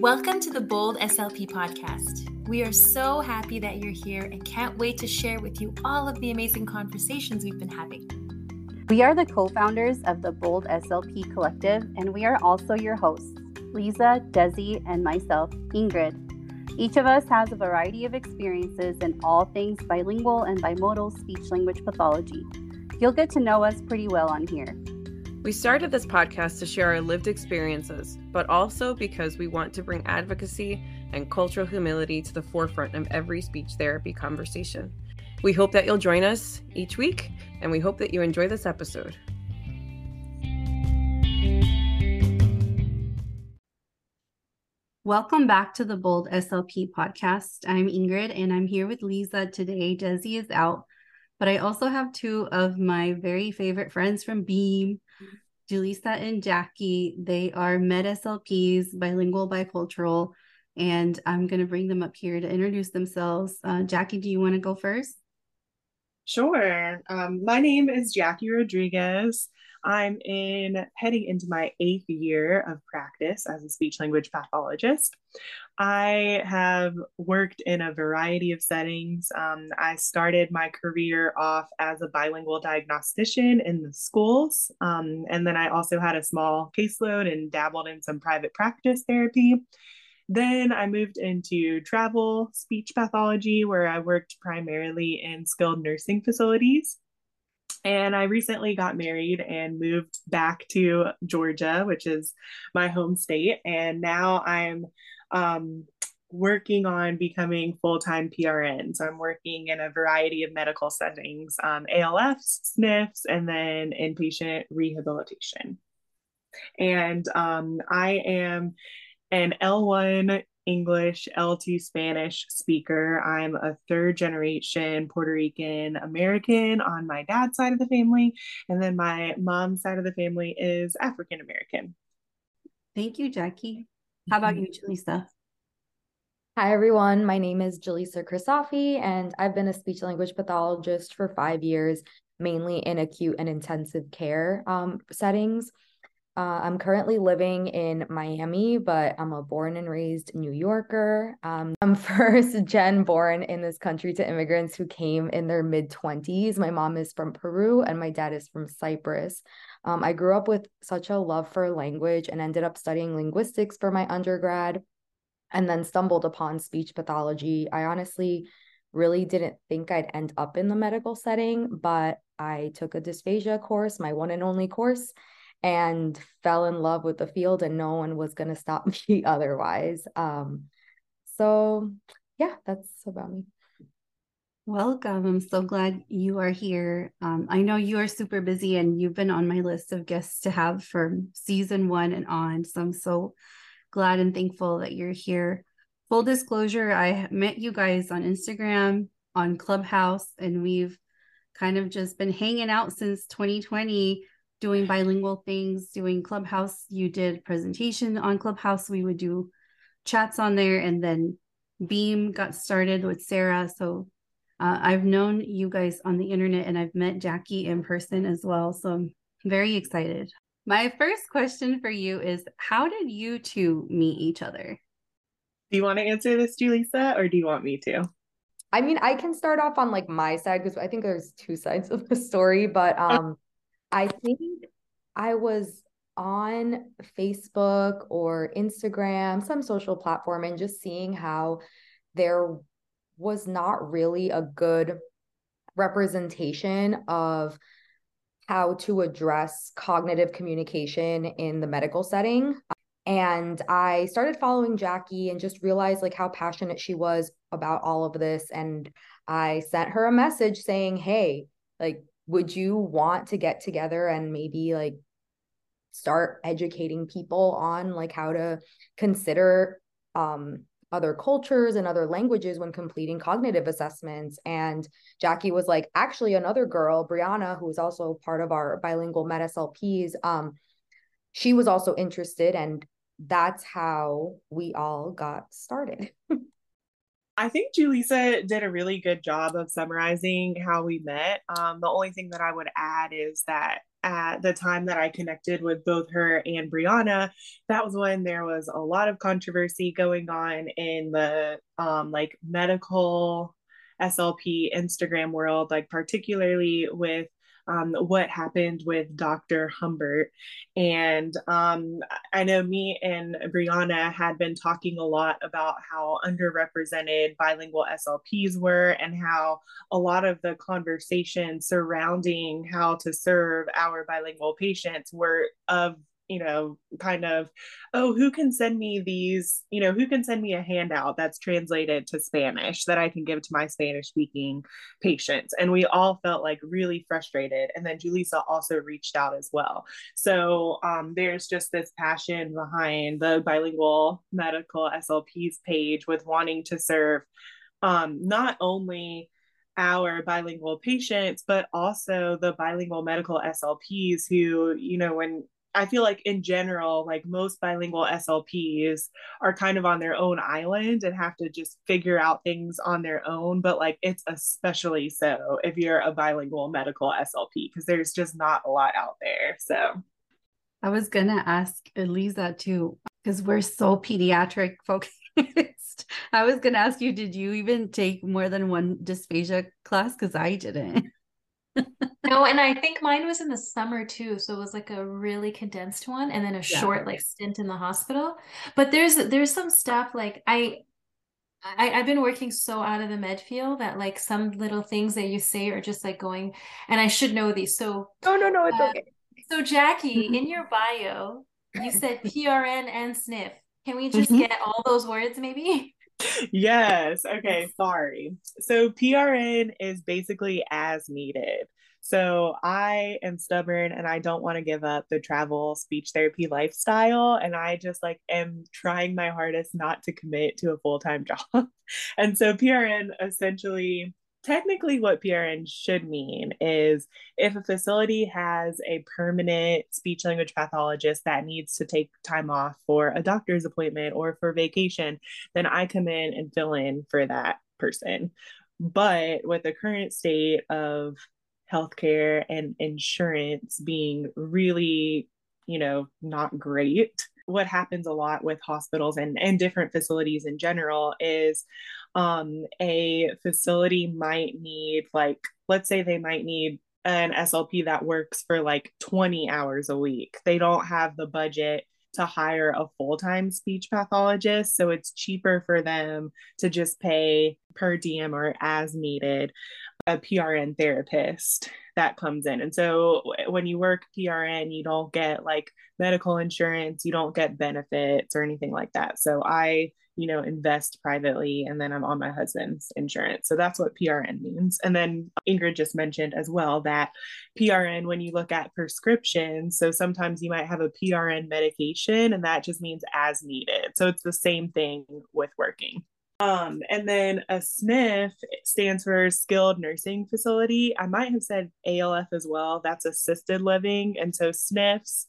Welcome to the Bold SLP podcast. We are so happy that you're here and can't wait to share with you all of the amazing conversations we've been having. We are the co founders of the Bold SLP Collective, and we are also your hosts, Lisa, Desi, and myself, Ingrid. Each of us has a variety of experiences in all things bilingual and bimodal speech language pathology. You'll get to know us pretty well on here. We started this podcast to share our lived experiences, but also because we want to bring advocacy and cultural humility to the forefront of every speech therapy conversation. We hope that you'll join us each week, and we hope that you enjoy this episode. Welcome back to the Bold SLP podcast. I'm Ingrid and I'm here with Lisa today. Desi is out, but I also have two of my very favorite friends from Beam, Julissa and Jackie. They are med SLPs, bilingual, bicultural, and I'm going to bring them up here to introduce themselves. Uh, Jackie, do you want to go first? Sure. Um, my name is Jackie Rodriguez. I'm in heading into my eighth year of practice as a speech language pathologist. I have worked in a variety of settings. Um, I started my career off as a bilingual diagnostician in the schools, um, and then I also had a small caseload and dabbled in some private practice therapy. Then I moved into travel speech pathology, where I worked primarily in skilled nursing facilities. And I recently got married and moved back to Georgia, which is my home state. And now I'm um, working on becoming full time PRN. So I'm working in a variety of medical settings um, ALFs, SNFs, and then inpatient rehabilitation. And um, I am an L1 English, L2 Spanish speaker. I'm a third generation Puerto Rican American on my dad's side of the family. And then my mom's side of the family is African American. Thank you, Jackie. How about mm-hmm. you, Julissa? Hi, everyone. My name is Julissa Chrisafy, and I've been a speech language pathologist for five years, mainly in acute and intensive care um, settings. Uh, I'm currently living in Miami, but I'm a born and raised New Yorker. Um, I'm first gen born in this country to immigrants who came in their mid 20s. My mom is from Peru and my dad is from Cyprus. Um, I grew up with such a love for language and ended up studying linguistics for my undergrad and then stumbled upon speech pathology. I honestly really didn't think I'd end up in the medical setting, but I took a dysphagia course, my one and only course and fell in love with the field and no one was going to stop me otherwise. Um so yeah that's about me. Welcome. I'm so glad you are here. Um, i know you are super busy and you've been on my list of guests to have for season one and on so i'm so glad and thankful that you're here. Full disclosure i met you guys on instagram on clubhouse and we've kind of just been hanging out since 2020 doing bilingual things, doing Clubhouse. You did presentation on Clubhouse. We would do chats on there, and then Beam got started with Sarah. So uh, I've known you guys on the internet, and I've met Jackie in person as well. So I'm very excited. My first question for you is How did you two meet each other? Do you want to answer this, Julissa, or do you want me to? I mean, I can start off on like my side because I think there's two sides of the story, but um I think I was on Facebook or Instagram, some social platform, and just seeing how there was not really a good representation of how to address cognitive communication in the medical setting. And I started following Jackie and just realized like how passionate she was about all of this. And I sent her a message saying, Hey, like would you want to get together and maybe like start educating people on like how to consider um other cultures and other languages when completing cognitive assessments? And Jackie was like actually another girl Brianna who was also part of our bilingual med SLPs um she was also interested and that's how we all got started I think Julissa did a really good job of summarizing how we met. Um, the only thing that I would add is that at the time that I connected with both her and Brianna, that was when there was a lot of controversy going on in the um, like medical SLP Instagram world, like particularly with um, what happened with Dr. Humbert. And um, I know me and Brianna had been talking a lot about how underrepresented bilingual SLPs were and how a lot of the conversation surrounding how to serve our bilingual patients were of you know, kind of, oh, who can send me these, you know, who can send me a handout that's translated to Spanish that I can give to my Spanish speaking patients? And we all felt like really frustrated. And then Julissa also reached out as well. So um, there's just this passion behind the bilingual medical SLPs page with wanting to serve um, not only our bilingual patients, but also the bilingual medical SLPs who, you know, when I feel like in general, like most bilingual SLPs are kind of on their own island and have to just figure out things on their own. But like it's especially so if you're a bilingual medical SLP because there's just not a lot out there. So I was gonna ask Elisa too, because we're so pediatric focused. I was gonna ask you, did you even take more than one dysphagia class? Because I didn't. No, and I think mine was in the summer too, so it was like a really condensed one, and then a yeah. short like stint in the hospital. But there's there's some stuff like I, I I've been working so out of the med field that like some little things that you say are just like going, and I should know these. So no, no, no, it's uh, okay. So Jackie, in your bio, you said PRN and SNF. Can we just mm-hmm. get all those words maybe? Yes. Okay. Sorry. So PRN is basically as needed. So I am stubborn and I don't want to give up the travel speech therapy lifestyle. And I just like am trying my hardest not to commit to a full time job. and so PRN essentially technically what PRN should mean is if a facility has a permanent speech language pathologist that needs to take time off for a doctor's appointment or for vacation, then I come in and fill in for that person. But with the current state of healthcare and insurance being really, you know, not great, what happens a lot with hospitals and, and different facilities in general is um, a facility might need like let's say they might need an SLP that works for like 20 hours a week. They don't have the budget to hire a full-time speech pathologist, so it's cheaper for them to just pay per diem or as needed a PRN therapist that comes in. And so when you work PRN, you don't get like medical insurance, you don't get benefits or anything like that. So I you know, invest privately and then I'm on my husband's insurance. So that's what PRN means. And then Ingrid just mentioned as well that PRN, when you look at prescriptions, so sometimes you might have a PRN medication and that just means as needed. So it's the same thing with working. Um, and then a SNF stands for skilled nursing facility. I might have said ALF as well. That's assisted living. And so SNFs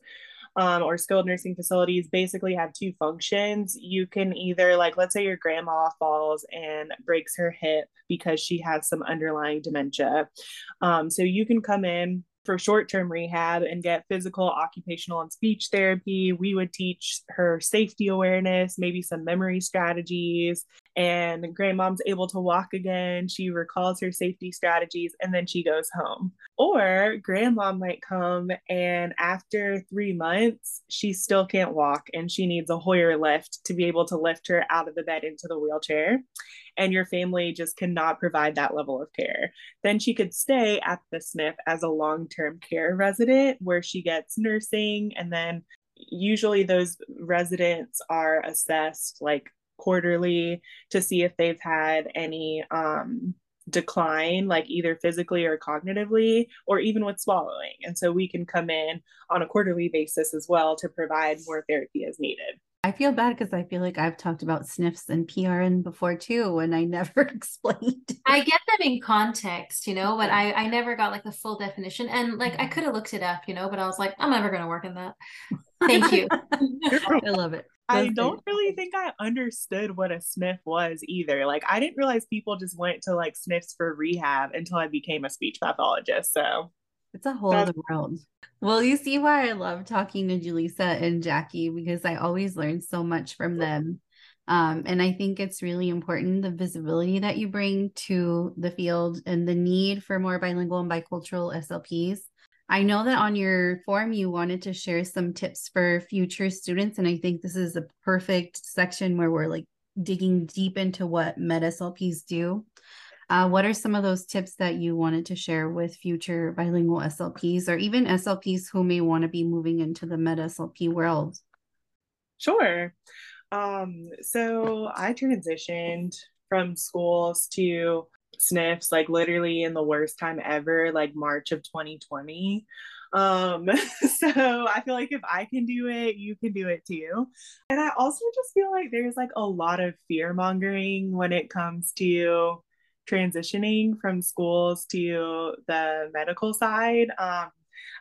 um, or skilled nursing facilities basically have two functions. You can either, like, let's say your grandma falls and breaks her hip because she has some underlying dementia. Um, so you can come in for short term rehab and get physical, occupational, and speech therapy. We would teach her safety awareness, maybe some memory strategies. And grandmom's able to walk again. She recalls her safety strategies and then she goes home. Or grandma might come and after three months, she still can't walk and she needs a Hoyer lift to be able to lift her out of the bed into the wheelchair and your family just cannot provide that level of care. Then she could stay at the SNF as a long term care resident where she gets nursing. And then usually those residents are assessed like quarterly to see if they've had any um, decline, like either physically or cognitively, or even with swallowing. And so we can come in on a quarterly basis as well to provide more therapy as needed. I feel bad because I feel like I've talked about SNFs and PRN before too, and I never explained. I get them in context, you know, but I I never got like the full definition, and like I could have looked it up, you know, but I was like, I'm never going to work in that. Thank you. I love it. I don't really think I understood what a SNF was either. Like I didn't realize people just went to like SNFs for rehab until I became a speech pathologist. So It's a whole other world. Well, you see why I love talking to Julissa and Jackie because I always learn so much from them. Um, and I think it's really important the visibility that you bring to the field and the need for more bilingual and bicultural SLPs. I know that on your form you wanted to share some tips for future students, and I think this is a perfect section where we're like digging deep into what med SLPs do. Uh, what are some of those tips that you wanted to share with future bilingual SLPs or even SLPs who may want to be moving into the med SLP world? Sure. Um, so I transitioned from schools to SNFs like literally in the worst time ever, like March of 2020. Um, so I feel like if I can do it, you can do it too. And I also just feel like there's like a lot of fear mongering when it comes to transitioning from schools to the medical side. Um,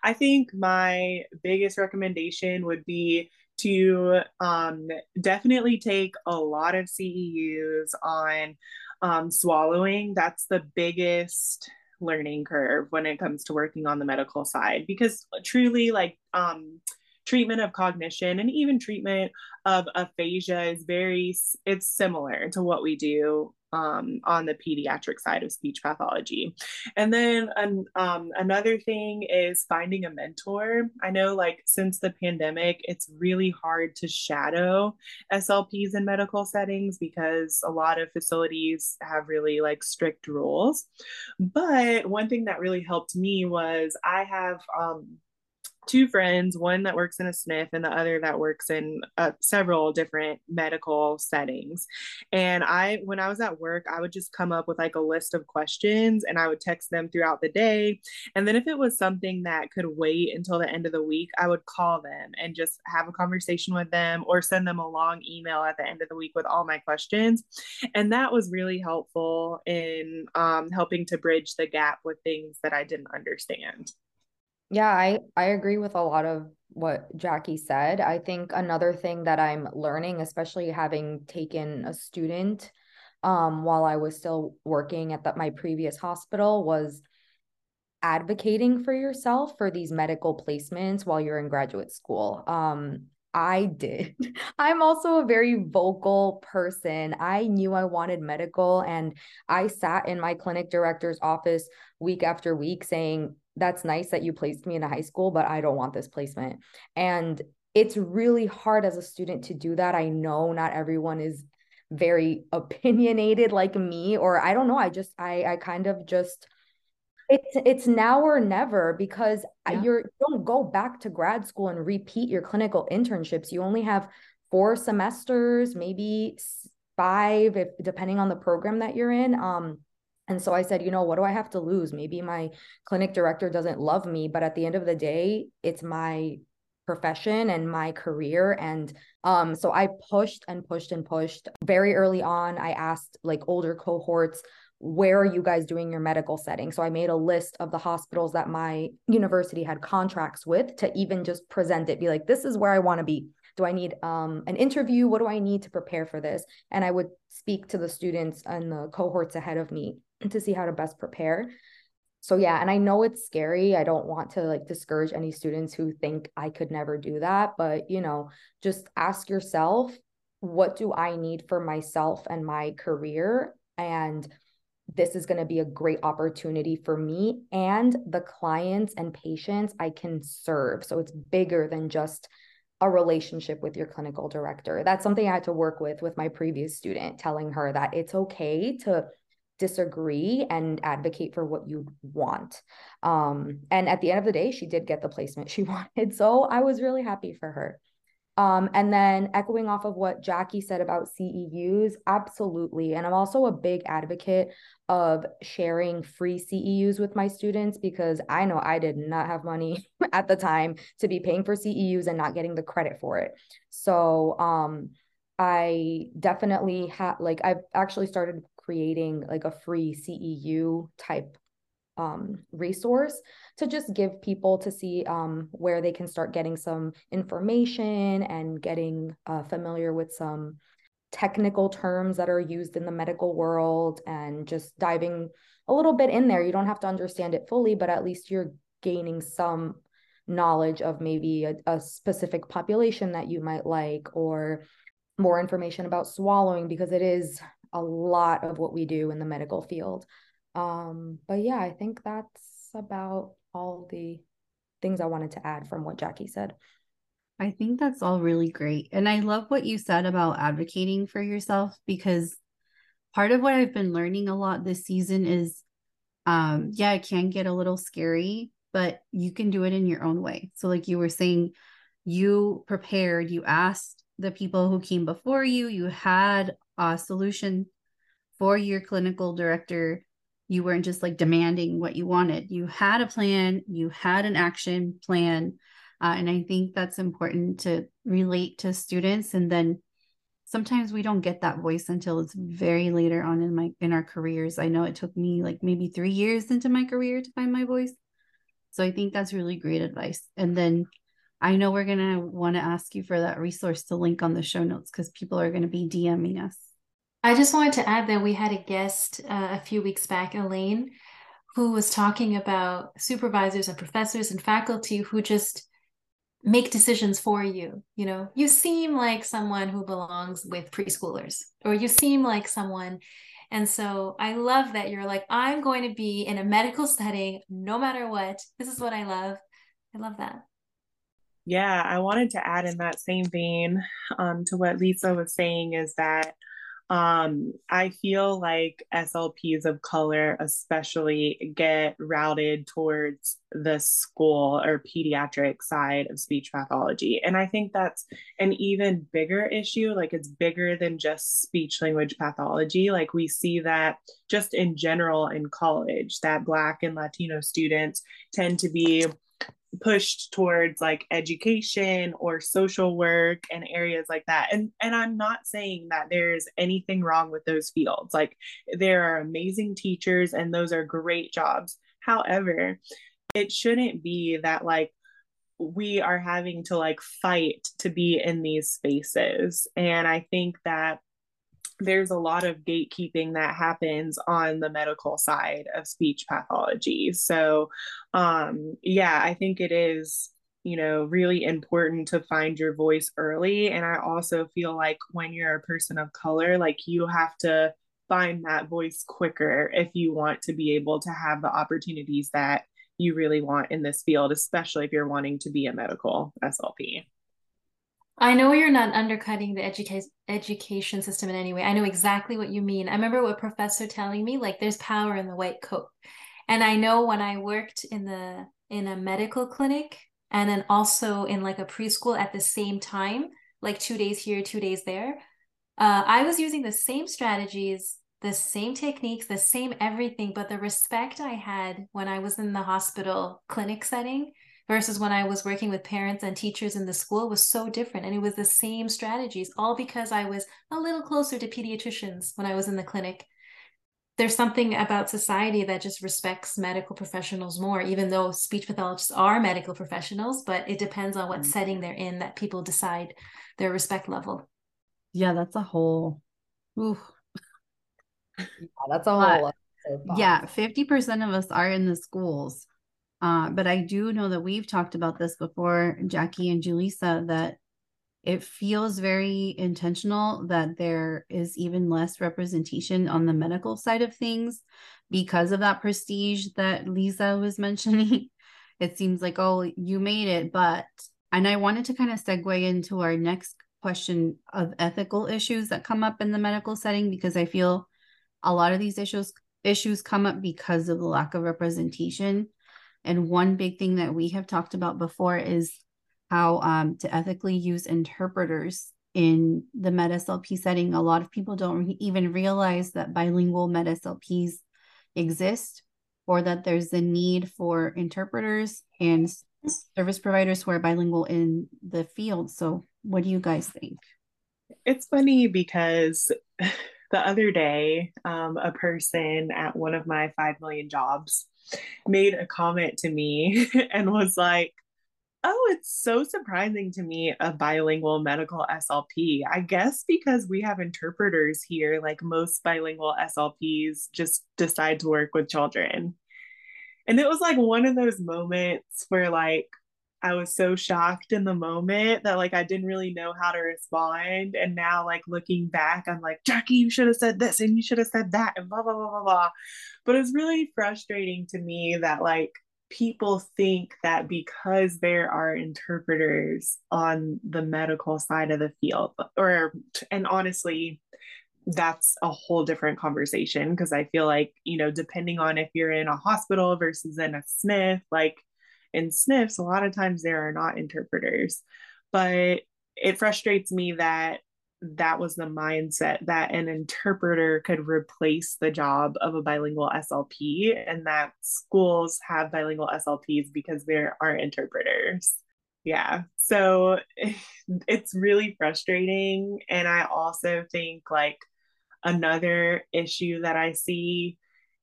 I think my biggest recommendation would be to um, definitely take a lot of CEUs on um, swallowing. That's the biggest learning curve when it comes to working on the medical side because truly, like, um, treatment of cognition and even treatment of aphasia is very it's similar to what we do um, on the pediatric side of speech pathology. And then um, another thing is finding a mentor. I know, like, since the pandemic, it's really hard to shadow SLPs in medical settings because a lot of facilities have really like strict rules. But one thing that really helped me was I have um, two friends, one that works in a SNF and the other that works in uh, several different medical settings. And I, when I was at work, I would just come up with like a list of questions and I would text them throughout the day. And then if it was something that could wait until the end of the week, I would call them and just have a conversation with them or send them a long email at the end of the week with all my questions. And that was really helpful in um, helping to bridge the gap with things that I didn't understand. Yeah, I I agree with a lot of what Jackie said. I think another thing that I'm learning, especially having taken a student um, while I was still working at the, my previous hospital, was advocating for yourself for these medical placements while you're in graduate school. Um, I did. I'm also a very vocal person. I knew I wanted medical, and I sat in my clinic director's office week after week saying, that's nice that you placed me in a high school, but I don't want this placement. And it's really hard as a student to do that. I know not everyone is very opinionated like me, or I don't know. I just, I, I kind of just, it's it's now or never because yeah. you're you don't go back to grad school and repeat your clinical internships. You only have four semesters, maybe five, if depending on the program that you're in. Um, and so I said, you know, what do I have to lose? Maybe my clinic director doesn't love me, but at the end of the day, it's my profession and my career and um so I pushed and pushed and pushed very early on I asked like older cohorts where are you guys doing your medical setting so I made a list of the hospitals that my university had contracts with to even just present it be like this is where I want to be do I need um, an interview? What do I need to prepare for this? And I would speak to the students and the cohorts ahead of me to see how to best prepare. So yeah, and I know it's scary. I don't want to like discourage any students who think I could never do that, but you know, just ask yourself, what do I need for myself and my career? And this is going to be a great opportunity for me and the clients and patients I can serve. So it's bigger than just a relationship with your clinical director. That's something I had to work with with my previous student, telling her that it's okay to disagree and advocate for what you want. Um, and at the end of the day, she did get the placement she wanted. So I was really happy for her. Um, and then echoing off of what Jackie said about CEUs, absolutely. And I'm also a big advocate of sharing free CEUs with my students because I know I did not have money at the time to be paying for CEUs and not getting the credit for it. So um, I definitely have, like, I've actually started creating like a free CEU type um, resource to just give people to see um, where they can start getting some information and getting uh, familiar with some technical terms that are used in the medical world and just diving a little bit in there. You don't have to understand it fully, but at least you're gaining some knowledge of maybe a, a specific population that you might like or more information about swallowing because it is a lot of what we do in the medical field. Um, but yeah, I think that's about all the things I wanted to add from what Jackie said. I think that's all really great. And I love what you said about advocating for yourself because part of what I've been learning a lot this season is um yeah, it can get a little scary, but you can do it in your own way. So like you were saying, you prepared, you asked the people who came before you, you had a solution for your clinical director. You weren't just like demanding what you wanted. You had a plan, you had an action plan. Uh, and I think that's important to relate to students. And then sometimes we don't get that voice until it's very later on in my in our careers. I know it took me like maybe three years into my career to find my voice. So I think that's really great advice. And then I know we're going to want to ask you for that resource to link on the show notes because people are going to be DMing us. I just wanted to add that we had a guest uh, a few weeks back, Elaine, who was talking about supervisors and professors and faculty who just make decisions for you. You know, you seem like someone who belongs with preschoolers, or you seem like someone. And so I love that you're like, I'm going to be in a medical setting no matter what. This is what I love. I love that. Yeah, I wanted to add in that same vein um, to what Lisa was saying is that um, I feel like SLPs of color, especially, get routed towards the school or pediatric side of speech pathology. And I think that's an even bigger issue. Like, it's bigger than just speech language pathology. Like, we see that just in general in college, that Black and Latino students tend to be pushed towards like education or social work and areas like that. And and i'm not saying that there's anything wrong with those fields. Like there are amazing teachers and those are great jobs. However it shouldn't be that like we are having to like fight to be in these spaces. And i think that there's a lot of gatekeeping that happens on the medical side of speech pathology. So, um, yeah, I think it is, you know, really important to find your voice early. And I also feel like when you're a person of color, like you have to find that voice quicker if you want to be able to have the opportunities that you really want in this field, especially if you're wanting to be a medical SLP. I know you're not undercutting the education education system in any way. I know exactly what you mean. I remember a professor telling me like there's power in the white coat. And I know when I worked in the in a medical clinic and then also in like a preschool at the same time, like 2 days here, 2 days there, uh, I was using the same strategies, the same techniques, the same everything, but the respect I had when I was in the hospital clinic setting versus when I was working with parents and teachers in the school was so different. And it was the same strategies, all because I was a little closer to pediatricians when I was in the clinic. There's something about society that just respects medical professionals more, even though speech pathologists are medical professionals, but it depends on what mm-hmm. setting they're in that people decide their respect level. Yeah, that's a whole. Ooh. Yeah, that's a whole. yeah, 50% of us are in the schools uh, but I do know that we've talked about this before, Jackie and Julissa, that it feels very intentional that there is even less representation on the medical side of things because of that prestige that Lisa was mentioning. it seems like, oh, you made it, but, and I wanted to kind of segue into our next question of ethical issues that come up in the medical setting because I feel a lot of these issues issues come up because of the lack of representation and one big thing that we have talked about before is how um, to ethically use interpreters in the MedSLP setting. A lot of people don't re- even realize that bilingual MedSLPs exist or that there's a need for interpreters and service providers who are bilingual in the field. So, what do you guys think? It's funny because the other day, um, a person at one of my 5 million jobs made a comment to me and was like, Oh, it's so surprising to me a bilingual medical SLP. I guess because we have interpreters here, like most bilingual SLPs just decide to work with children. And it was like one of those moments where like I was so shocked in the moment that like I didn't really know how to respond. And now like looking back, I'm like, Jackie, you should have said this and you should have said that and blah blah blah blah blah. But it's really frustrating to me that like people think that because there are interpreters on the medical side of the field or and honestly that's a whole different conversation because I feel like, you know, depending on if you're in a hospital versus in a SNF, like in SNFs, a lot of times there are not interpreters. But it frustrates me that that was the mindset that an interpreter could replace the job of a bilingual SLP and that schools have bilingual SLPs because there aren't interpreters. Yeah. So it's really frustrating. And I also think like another issue that I see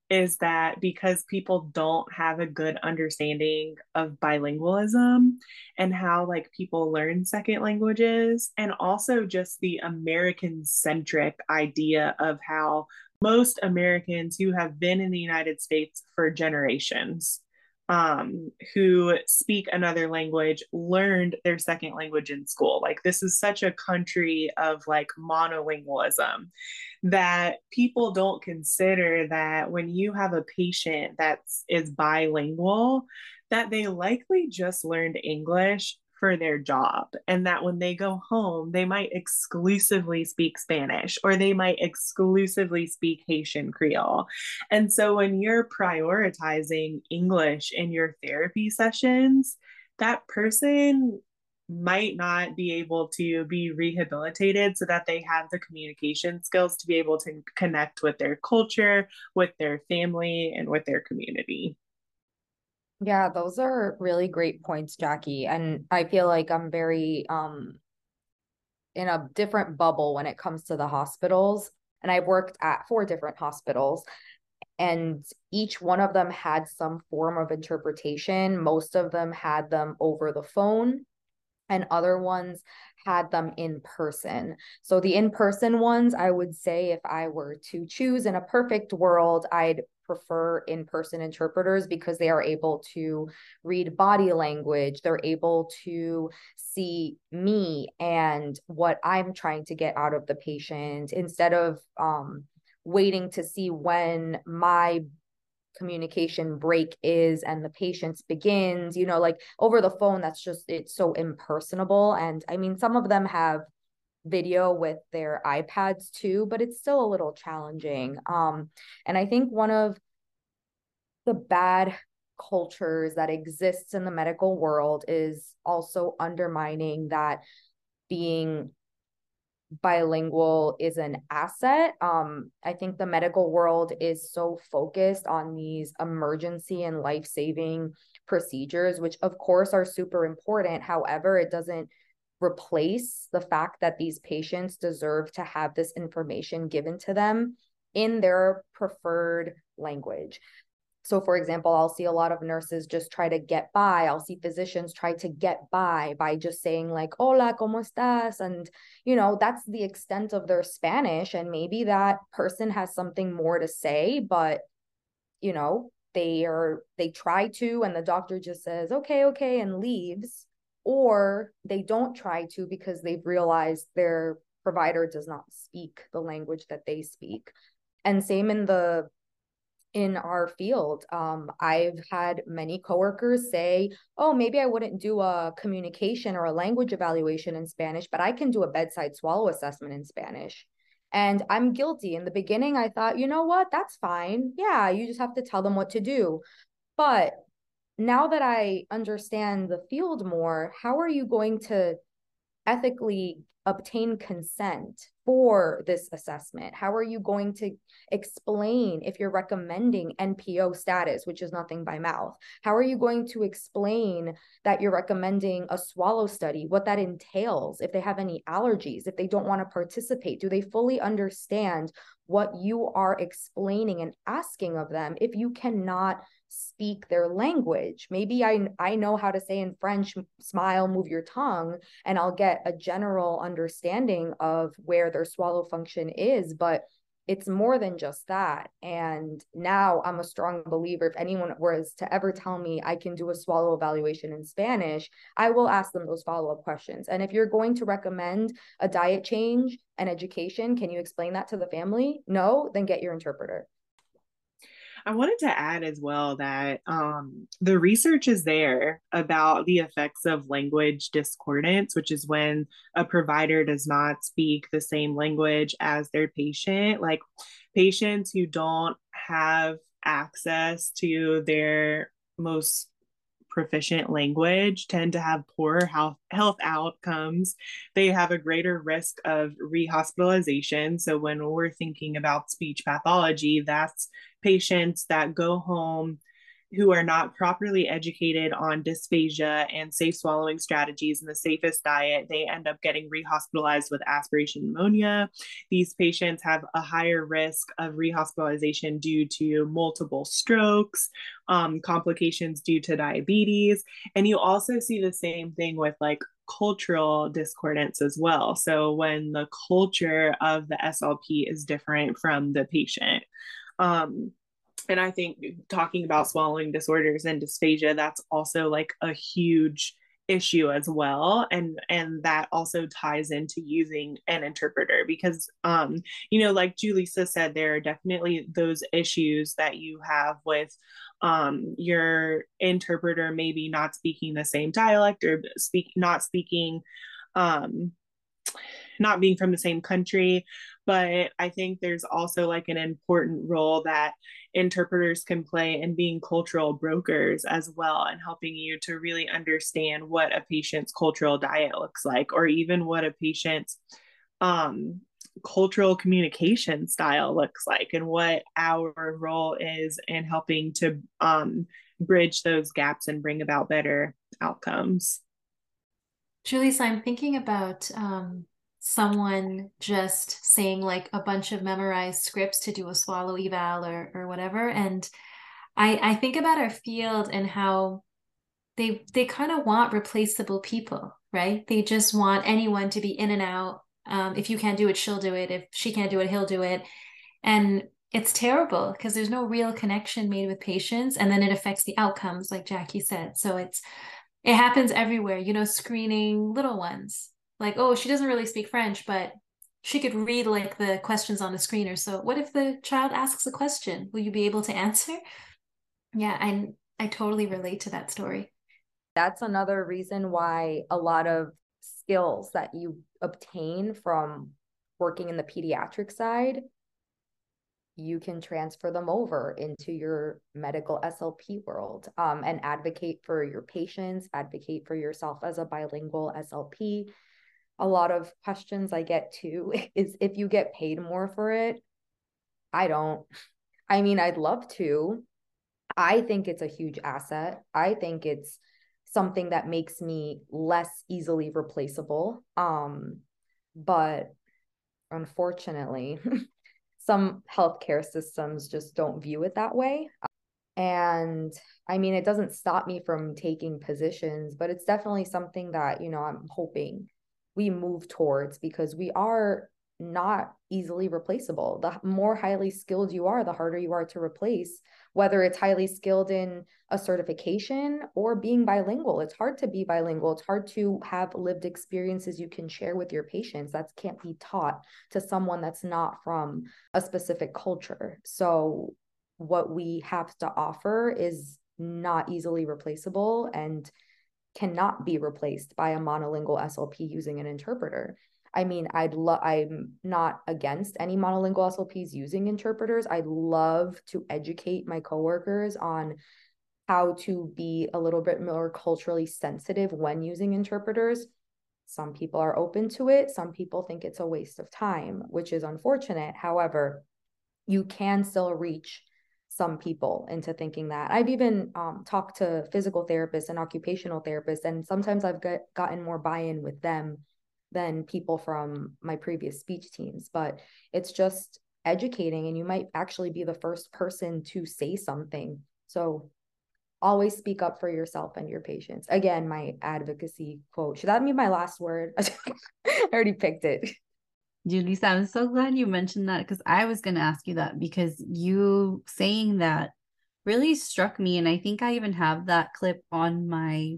is that because people don't have a good understanding of bilingualism and how like people learn second languages and also just the american centric idea of how most americans who have been in the united states for generations um, who speak another language learned their second language in school. Like, this is such a country of like monolingualism that people don't consider that when you have a patient that is bilingual, that they likely just learned English for their job and that when they go home they might exclusively speak spanish or they might exclusively speak haitian creole. And so when you're prioritizing english in your therapy sessions that person might not be able to be rehabilitated so that they have the communication skills to be able to connect with their culture with their family and with their community yeah, those are really great points, Jackie. And I feel like I'm very um in a different bubble when it comes to the hospitals. And I've worked at four different hospitals, and each one of them had some form of interpretation. Most of them had them over the phone, and other ones had them in person. So the in person ones, I would say if I were to choose in a perfect world, I'd prefer in-person interpreters because they are able to read body language they're able to see me and what i'm trying to get out of the patient instead of um, waiting to see when my communication break is and the patience begins you know like over the phone that's just it's so impersonable and i mean some of them have video with their iPads too, but it's still a little challenging. Um, and I think one of the bad cultures that exists in the medical world is also undermining that being bilingual is an asset. Um, I think the medical world is so focused on these emergency and life saving procedures, which of course are super important. However, it doesn't replace the fact that these patients deserve to have this information given to them in their preferred language. So, for example, I'll see a lot of nurses just try to get by. I'll see physicians try to get by by just saying, like, hola, ¿cómo estás? And, you know, that's the extent of their Spanish. And maybe that person has something more to say, but, you know, they are, they try to, and the doctor just says, okay, okay, and leaves or they don't try to because they've realized their provider does not speak the language that they speak. And same in the in our field. Um, I've had many coworkers say, "Oh, maybe I wouldn't do a communication or a language evaluation in Spanish, but I can do a bedside swallow assessment in Spanish." And I'm guilty. In the beginning, I thought, you know what? That's fine. Yeah, you just have to tell them what to do. But now that I understand the field more, how are you going to ethically obtain consent for this assessment? How are you going to explain if you're recommending NPO status, which is nothing by mouth? How are you going to explain that you're recommending a swallow study, what that entails, if they have any allergies, if they don't want to participate? Do they fully understand what you are explaining and asking of them if you cannot? Speak their language. Maybe I I know how to say in French smile move your tongue and I'll get a general understanding of where their swallow function is, but it's more than just that. And now I'm a strong believer. If anyone was to ever tell me I can do a swallow evaluation in Spanish, I will ask them those follow up questions. And if you're going to recommend a diet change and education, can you explain that to the family? No, then get your interpreter. I wanted to add as well that um, the research is there about the effects of language discordance, which is when a provider does not speak the same language as their patient. Like patients who don't have access to their most proficient language tend to have poorer health, health outcomes. They have a greater risk of rehospitalization. So, when we're thinking about speech pathology, that's patients that go home who are not properly educated on dysphagia and safe swallowing strategies and the safest diet, they end up getting rehospitalized with aspiration pneumonia. These patients have a higher risk of rehospitalization due to multiple strokes, um, complications due to diabetes. And you also see the same thing with like cultural discordance as well. So when the culture of the SLP is different from the patient. Um, and I think talking about swallowing disorders and dysphagia, that's also like a huge issue as well. And and that also ties into using an interpreter because um you know like julissa said there are definitely those issues that you have with um your interpreter maybe not speaking the same dialect or speak not speaking um not being from the same country but i think there's also like an important role that interpreters can play in being cultural brokers as well and helping you to really understand what a patient's cultural diet looks like or even what a patient's um, cultural communication style looks like and what our role is in helping to um, bridge those gaps and bring about better outcomes. Julie, so I'm thinking about um, someone just saying like a bunch of memorized scripts to do a swallow eval or or whatever. And i i think about our field and how they they kind of want replaceable people right? They just want anyone to be in and out. Um, if you can't do it she'll do it. If she can't do it he'll do it. And it's terrible because there's no real connection made with patients and then it affects the outcomes like jackie said. So it's it happens everywhere you know screening little ones like oh she doesn't really speak french but she could read like the questions on the screener so. What if the child asks a question? Will you be able to answer? Yeah i i totally relate to that story. That's another reason why a lot of skills that you obtain from working in the pediatric side you can transfer them over into your medical SLP world um, and advocate for your patients, advocate for yourself as a bilingual SLP, a lot of questions I get too is if you get paid more for it. I don't. I mean, I'd love to. I think it's a huge asset. I think it's something that makes me less easily replaceable. Um, but unfortunately, some healthcare systems just don't view it that way. And I mean, it doesn't stop me from taking positions, but it's definitely something that, you know, I'm hoping we move towards because we are not easily replaceable. The more highly skilled you are, the harder you are to replace, whether it's highly skilled in a certification or being bilingual. It's hard to be bilingual. It's hard to have lived experiences you can share with your patients. That can't be taught to someone that's not from a specific culture. So, what we have to offer is not easily replaceable and cannot be replaced by a monolingual SLP using an interpreter. I mean, I'd love, I'm not against any monolingual SLPs using interpreters. I'd love to educate my coworkers on how to be a little bit more culturally sensitive when using interpreters. Some people are open to it. Some people think it's a waste of time, which is unfortunate. However, you can still reach some people into thinking that. I've even um, talked to physical therapists and occupational therapists, and sometimes I've got, gotten more buy in with them than people from my previous speech teams. But it's just educating, and you might actually be the first person to say something. So always speak up for yourself and your patients. Again, my advocacy quote. Should that be my last word? I already picked it. Julissa, I'm so glad you mentioned that because I was going to ask you that because you saying that really struck me. And I think I even have that clip on my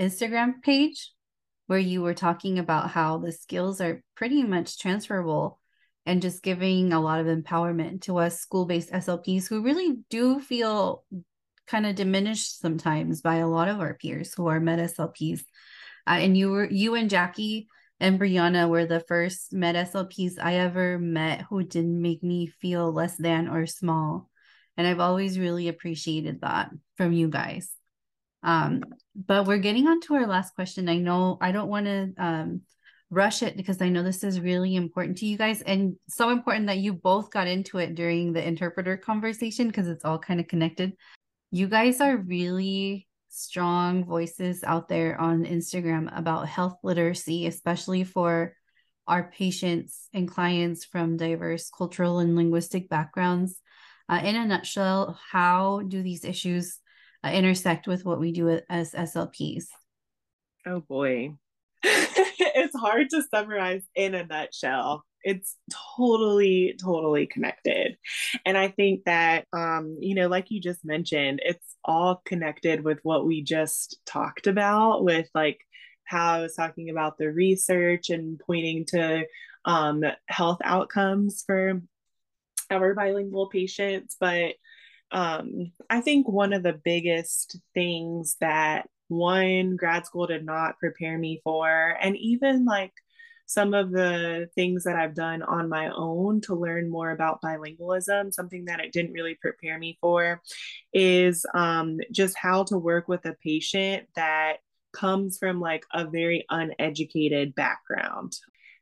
Instagram page where you were talking about how the skills are pretty much transferable and just giving a lot of empowerment to us school based SLPs who really do feel kind of diminished sometimes by a lot of our peers who are med SLPs. Uh, and you were you and Jackie and Brianna were the first med SLPs I ever met who didn't make me feel less than or small. And I've always really appreciated that from you guys. Um, but we're getting on to our last question. I know I don't want to um, rush it because I know this is really important to you guys and so important that you both got into it during the interpreter conversation because it's all kind of connected. You guys are really strong voices out there on Instagram about health literacy, especially for our patients and clients from diverse cultural and linguistic backgrounds. Uh, in a nutshell, how do these issues uh, intersect with what we do as SLPs? Oh boy. it's hard to summarize in a nutshell. It's totally, totally connected. And I think that, um, you know, like you just mentioned, it's all connected with what we just talked about with like how I was talking about the research and pointing to um, health outcomes for our bilingual patients. But um, I think one of the biggest things that one grad school did not prepare me for, and even like some of the things that I've done on my own to learn more about bilingualism, something that it didn't really prepare me for, is um, just how to work with a patient that comes from like a very uneducated background.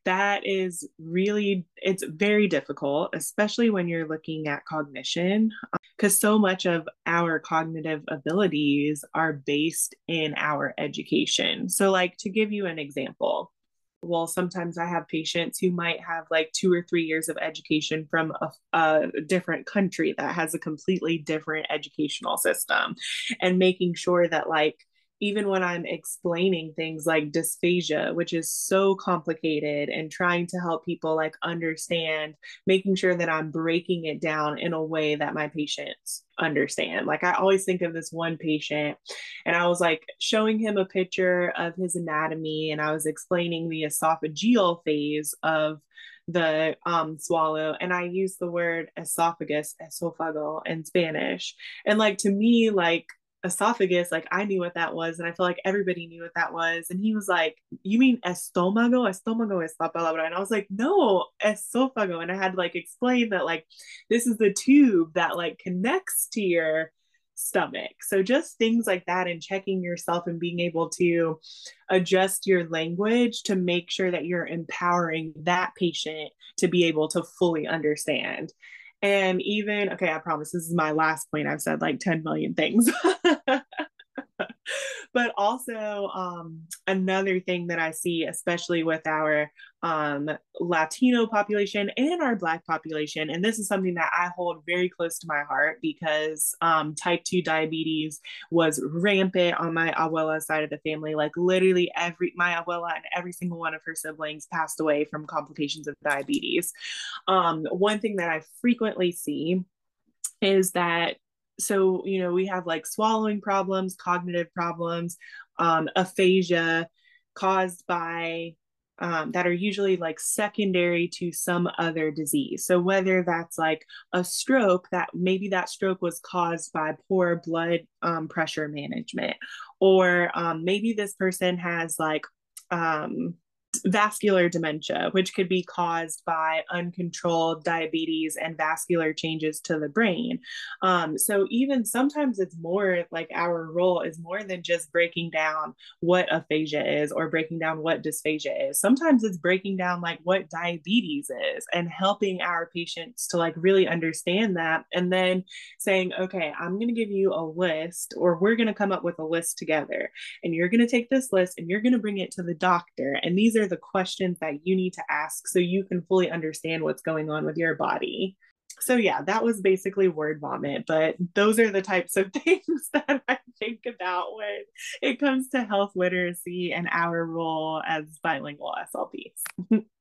That is really it's very difficult especially when you're looking at cognition because so much of our cognitive abilities are based in our education. So like to give you an example well sometimes i have patients who might have like two or three years of education from a, a, different country that has a completely different educational system and making sure that like even when I'm explaining things like dysphagia, which is so complicated, and trying to help people like understand, making sure that I'm breaking it down in a way that my patients understand. Like, I always think of this one patient, and I was like showing him a picture of his anatomy, and I was explaining the esophageal phase of the um, swallow and i use the word esophagus esófago in spanish and like to me like esophagus, like I knew what that was, and I feel like everybody knew what that was. And he was like, "You mean estómago? Estómago es la palabra." And I was like, "No, esófago." And I had to like explain that like this is the tube that like connects to your stomach. So just things like that, and checking yourself and being able to adjust your language to make sure that you're empowering that patient to be able to fully understand. And even, okay, I promise this is my last point. I've said like 10 million things. but also um, another thing that I see, especially with our um, Latino population and our Black population, and this is something that I hold very close to my heart because um, type 2 diabetes was rampant on my abuela side of the family. Like literally every, my abuela and every single one of her siblings passed away from complications of diabetes. Um, one thing that I frequently see is that so you know we have like swallowing problems cognitive problems um, aphasia caused by um, that are usually like secondary to some other disease. So whether that's like a stroke, that maybe that stroke was caused by poor blood um, pressure management, or um, maybe this person has like um, vascular dementia, which could be caused by uncontrolled diabetes and vascular changes to the brain. Um, so, even sometimes it's more like our role is more than just breaking down what aphasia is or breaking down what dysphagia is. Sometimes it's breaking down like what diabetes is and helping our patients to like really understand that and then saying, okay, I'm going to give you a list or we're going to come up with a list together and you're going to take this list and you're going to bring it to the doctor. And these are the questions that you need to ask so you can fully understand what's going on with your body. So, yeah, that was basically word vomit, but those are the types of things that I think about when it comes to health literacy and our role as bilingual SLPs.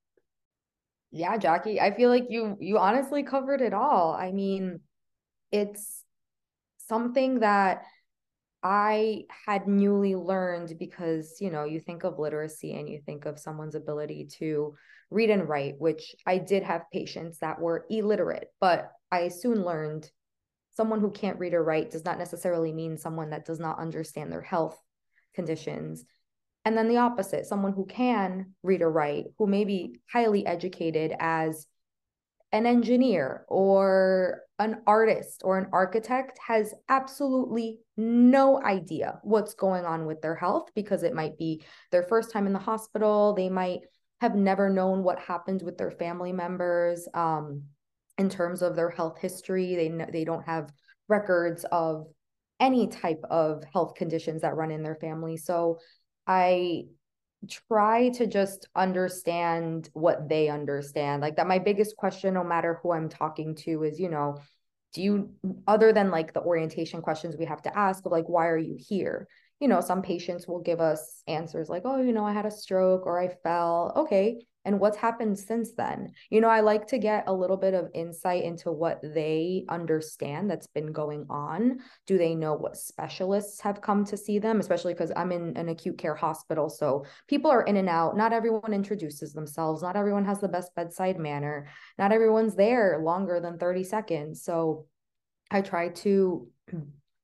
Yeah, Jackie, I feel like you you honestly covered it all. I mean, it's something that I had newly learned because, you know, you think of literacy and you think of someone's ability to read and write, which I did have patients that were illiterate, but I soon learned someone who can't read or write does not necessarily mean someone that does not understand their health conditions. And then the opposite, someone who can read or write, who may be highly educated as an engineer or an artist or an architect has absolutely no idea what's going on with their health because it might be their first time in the hospital. They might have never known what happened with their family members um, in terms of their health history. They they don't have records of any type of health conditions that run in their family. So I try to just understand what they understand. Like that my biggest question no matter who I'm talking to is, you know, do you other than like the orientation questions we have to ask of like why are you here? You know, some patients will give us answers like, "Oh, you know, I had a stroke or I fell." Okay, and what's happened since then. You know i like to get a little bit of insight into what they understand that's been going on. Do they know what specialists have come to see them especially because i'm in an acute care hospital so people are in and out. Not everyone introduces themselves. Not everyone has the best bedside manner. Not everyone's there longer than 30 seconds. So i try to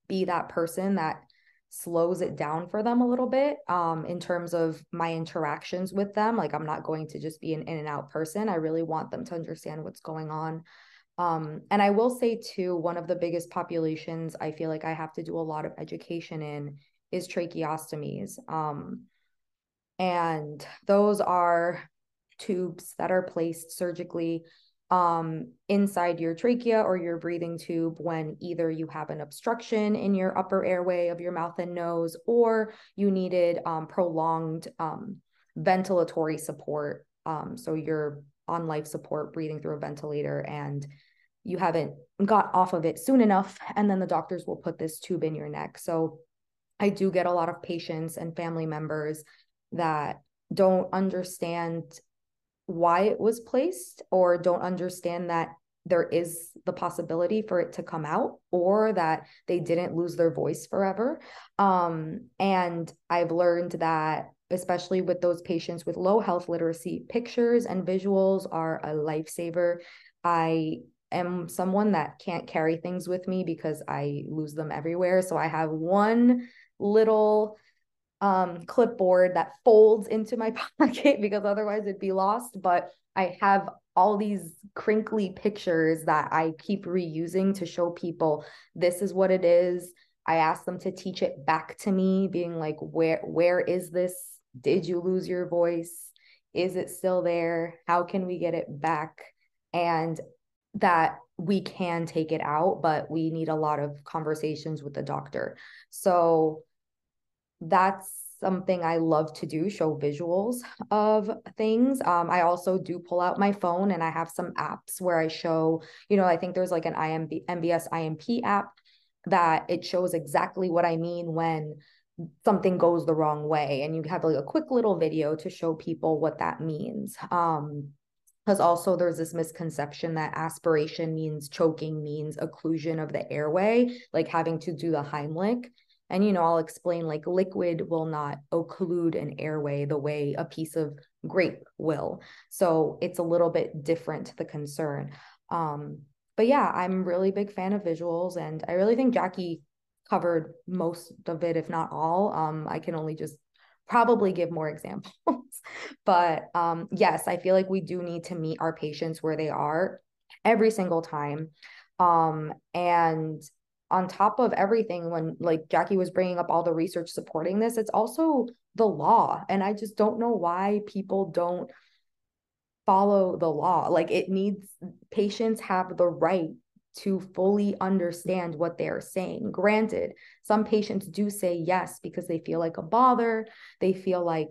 be that person that slows it down for them a little bit um, in terms of my interactions with them. Like I'm not going to just be an in and out person. I really want them to understand what's going on. Um, and I will say too, one of the biggest populations I feel like I have to do a lot of education in is tracheostomies. Um, and those are tubes that are placed surgically um, inside your trachea or your breathing tube when either you have an obstruction in your upper airway of your mouth and nose or you needed um, prolonged um, ventilatory support. Um, so you're on life support, breathing through a ventilator, and you haven't got off of it soon enough. And then the doctors will put this tube in your neck. So I do get a lot of patients and family members that don't understand why it was placed or don't understand that there is the possibility for it to come out or that they didn't lose their voice forever. Um, and I've learned that, especially with those patients with low health literacy, pictures and visuals are a lifesaver. I am someone that can't carry things with me because I lose them everywhere. So I have one little um, clipboard that folds into my pocket because otherwise it'd be lost. But I have all these crinkly pictures that I keep reusing to show people this is what it is. I ask them to teach it back to me, being like, where where is this? Did you lose your voice? Is it still there? How can we get it back? And that we can take it out, but we need a lot of conversations with the doctor. So that's something I love to do, show visuals of things. Um, I also do pull out my phone and I have some apps where I show, you know, I think there's like an IMB, MBS IMP app that it shows exactly what I mean when something goes the wrong way. And you have like a quick little video to show people what that means. Um, because also there's this misconception that aspiration means choking means occlusion of the airway, like having to do the Heimlich. And, you know, I'll explain like liquid will not occlude an airway the way a piece of grape will. So it's a little bit different, to the concern. Um, but yeah, I'm really big fan of visuals and I really think Jackie covered most of it, if not all. Um, I can only just probably give more examples. but um, yes, I feel like we do need to meet our patients where they are every single time. Um, and on top of everything when like Jackie was bringing up all the research supporting this it's also the law. And I just don't know why people don't follow the law. Like it needs patients have the right to fully understand what they are saying. Granted some patients do say yes because they feel like a bother. They feel like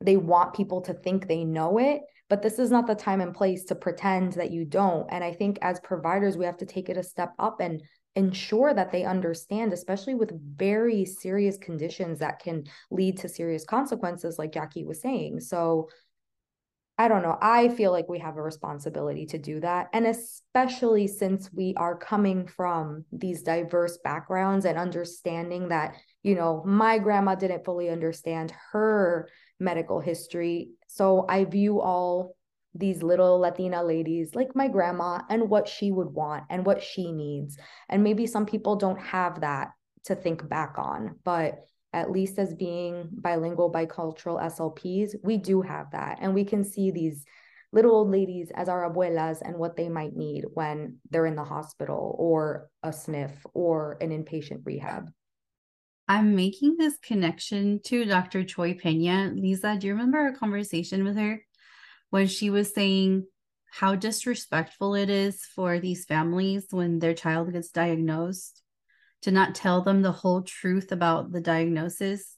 they want people to think they know it. But this is not the time and place to pretend that you don't. And i think as providers we have to take it a step up and ensure that they understand, especially with very serious conditions that can lead to serious consequences, like Jackie was saying. So I don't know. I feel like we have a responsibility to do that. And especially since we are coming from these diverse backgrounds and understanding that, you know, my grandma didn't fully understand her medical history. So I view all these little Latina ladies like my grandma and what she would want and what she needs. And maybe some people don't have that to think back on, but at least as being bilingual, bicultural SLPs, we do have that. And we can see these little old ladies as our abuelas and what they might need when they're in the hospital or a SNF or an inpatient rehab. I'm making this connection to Dr. Choi Pena. Lisa, do you remember a conversation with her when she was saying how disrespectful it is for these families when their child gets diagnosed to not tell them the whole truth about the diagnosis.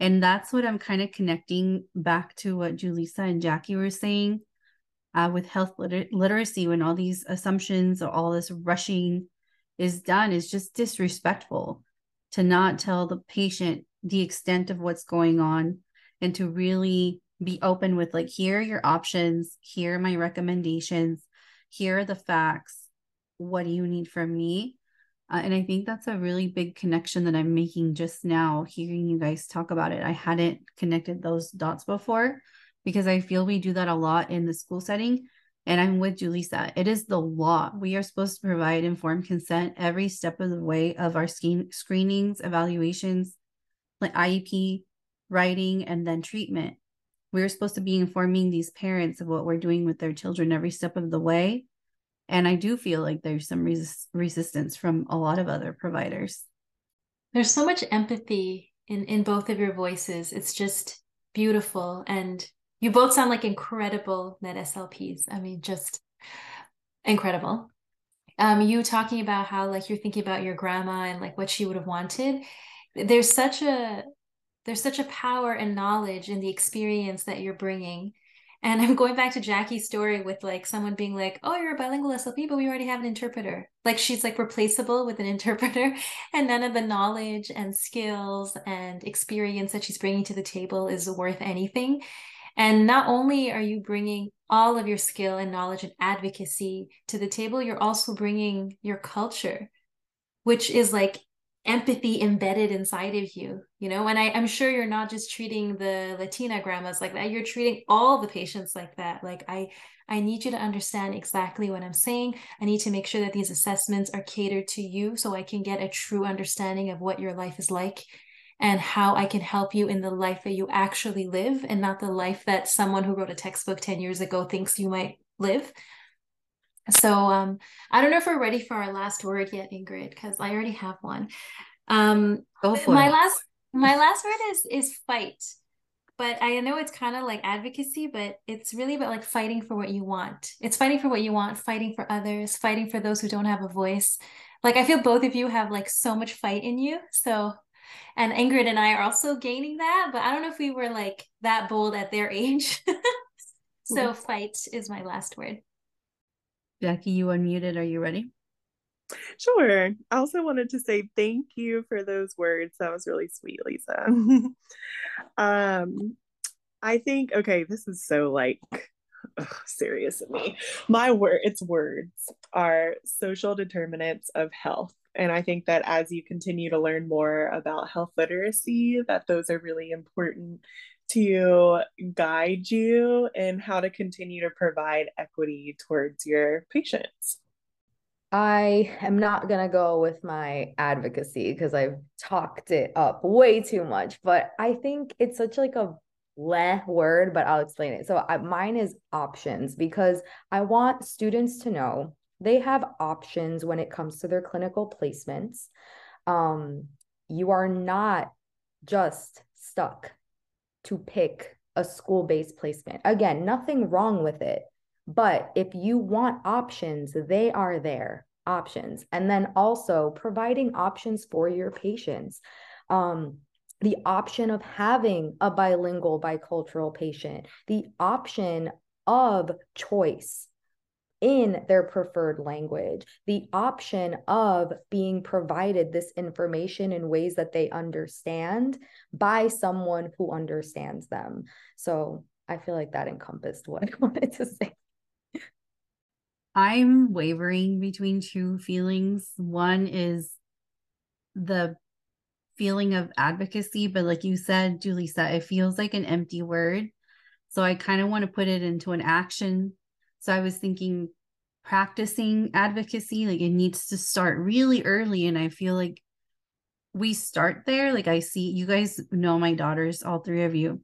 And that's what I'm kind of connecting back to what Julisa and Jackie were saying uh, with health liter- literacy when all these assumptions or all this rushing is done is just disrespectful to not tell the patient the extent of what's going on and to really be open with like here are your options here are my recommendations here are the facts what do you need from me uh, and I think that's a really big connection that I'm making just now, hearing you guys talk about it. I hadn't connected those dots before because I feel we do that a lot in the school setting. And I'm with Julisa. It is the law. We are supposed to provide informed consent every step of the way of our screenings, evaluations, like IEP, writing, and then treatment. We're supposed to be informing these parents of what we're doing with their children every step of the way and I do feel like there's some res- resistance from a lot of other providers. There's so much empathy in in both of your voices. It's just beautiful and you both sound like incredible med SLPs. I mean, just incredible. Um, you talking about how like you're thinking about your grandma and like what she would have wanted. There's such a there's such a power and knowledge in the experience that you're bringing and I'm going back to Jackie's story with like someone being like, "Oh, you're a bilingual SLP, but we already have an interpreter." Like she's like replaceable with an interpreter, and none of the knowledge and skills and experience that she's bringing to the table is worth anything. And not only are you bringing all of your skill and knowledge and advocacy to the table, you're also bringing your culture, which is like empathy embedded inside of you you know? And I, i'm sure you're not just treating the latina grandmas like that. You're treating all the patients like that. Like i i need you to understand exactly what i'm saying. I need to make sure that these assessments are catered to you so i can get a true understanding of what your life is like and how i can help you in the life that you actually live and not the life that someone who wrote a textbook 10 years ago thinks you might live so um, I don't know if we're ready for our last word yet, Ingrid, because I already have one. Um, my it. last my last word is is fight. But I know it's kind of like advocacy, but it's really about like fighting for what you want. It's fighting for what you want, fighting for others, fighting for those who don't have a voice. Like I feel both of you have like so much fight in you. So and Ingrid and I are also gaining that, but I don't know if we were like that bold at their age. so fight is my last word. Jackie, you unmuted. Are you ready? Sure. I also wanted to say thank you for those words. That was really sweet, Lisa. um, I think okay, this is so like ugh, serious of me. My word, its words are social determinants of health. And I think that as you continue to learn more about health literacy, that those are really important to guide you in how to continue to provide equity towards your patients. I am not going to go with my advocacy because I've talked it up way too much, but I think it's such like a leh word, but I'll explain it. So I, mine is options because I want students to know they have options when it comes to their clinical placements. Um, you are not just stuck to pick a school based placement. Again, nothing wrong with it. But if you want options, they are there options. And then also providing options for your patients. Um, the option of having a bilingual, bicultural patient, the option of choice in their preferred language, the option of being provided this information in ways that they understand by someone who understands them. So I feel like that encompassed what I wanted to say. I'm wavering between two feelings. One is the feeling of advocacy, but like you said, Julisa, it feels like an empty word. So I kind of want to put it into an action. So I was thinking practicing advocacy, like it needs to start really early. And I feel like we start there. Like I see you guys know my daughters, all three of you.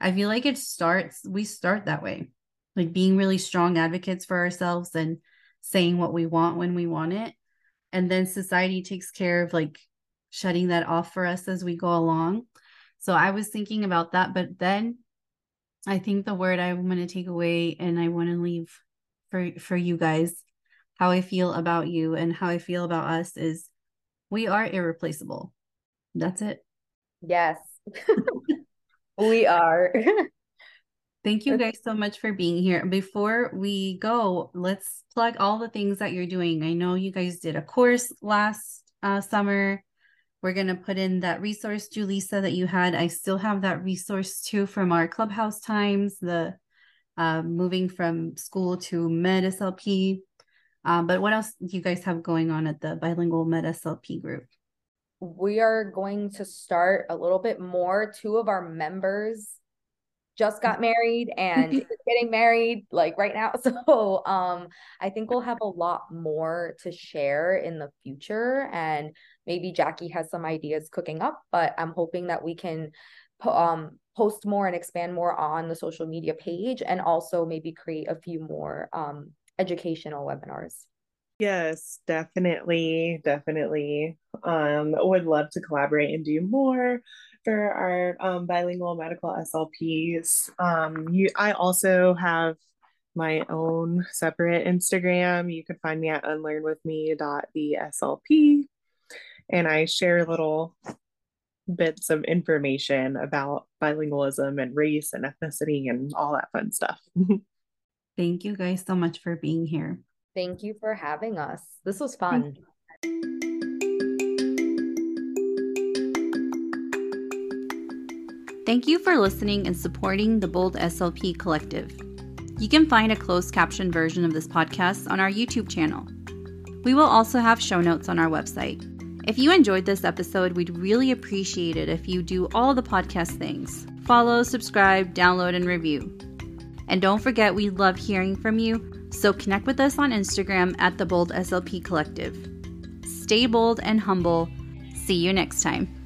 I feel like it starts, we start that way, like being really strong advocates for ourselves and saying what we want when we want it. And then society takes care of like shutting that off for us as we go along. So I was thinking about that. But then I think the word I'm going to take away and I want to leave for, for you guys, how I feel about you and how I feel about us is we are irreplaceable. That's it. Yes. we are. Thank you guys so much for being here. Before we go, let's plug all the things that you're doing. I know you guys did a course last uh, summer. We're going to put in that resource, Julisa, that you had. I still have that resource too from our clubhouse times, the uh, moving from school to Med SLP. Um, but what else do you guys have going on at the bilingual Med SLP group? We are going to start a little bit more. Two of our members just got married and getting married like right now. So um I think we'll have a lot more to share in the future and maybe Jackie has some ideas cooking up, but I'm hoping that we can um post more and expand more on the social media page and also maybe create a few more um educational webinars. Yes, definitely, definitely. Um, would love to collaborate and do more for our um, bilingual medical SLPs. Um, you, I also have my own separate Instagram. You can find me at unlearnwithme.theslp. And I share little bits of information about bilingualism and race and ethnicity and all that fun stuff. Thank you guys so much for being here. Thank you for having us. This was fun. Thank you for listening and supporting the Bold SLP Collective. You can find a closed caption version of this podcast on our YouTube channel. We will also have show notes on our website. If you enjoyed this episode, we'd really appreciate it if you do all the podcast things follow, subscribe, download, and review. And don't forget, we love hearing from you, so connect with us on Instagram at the Bold SLP Collective. Stay bold and humble. See you next time.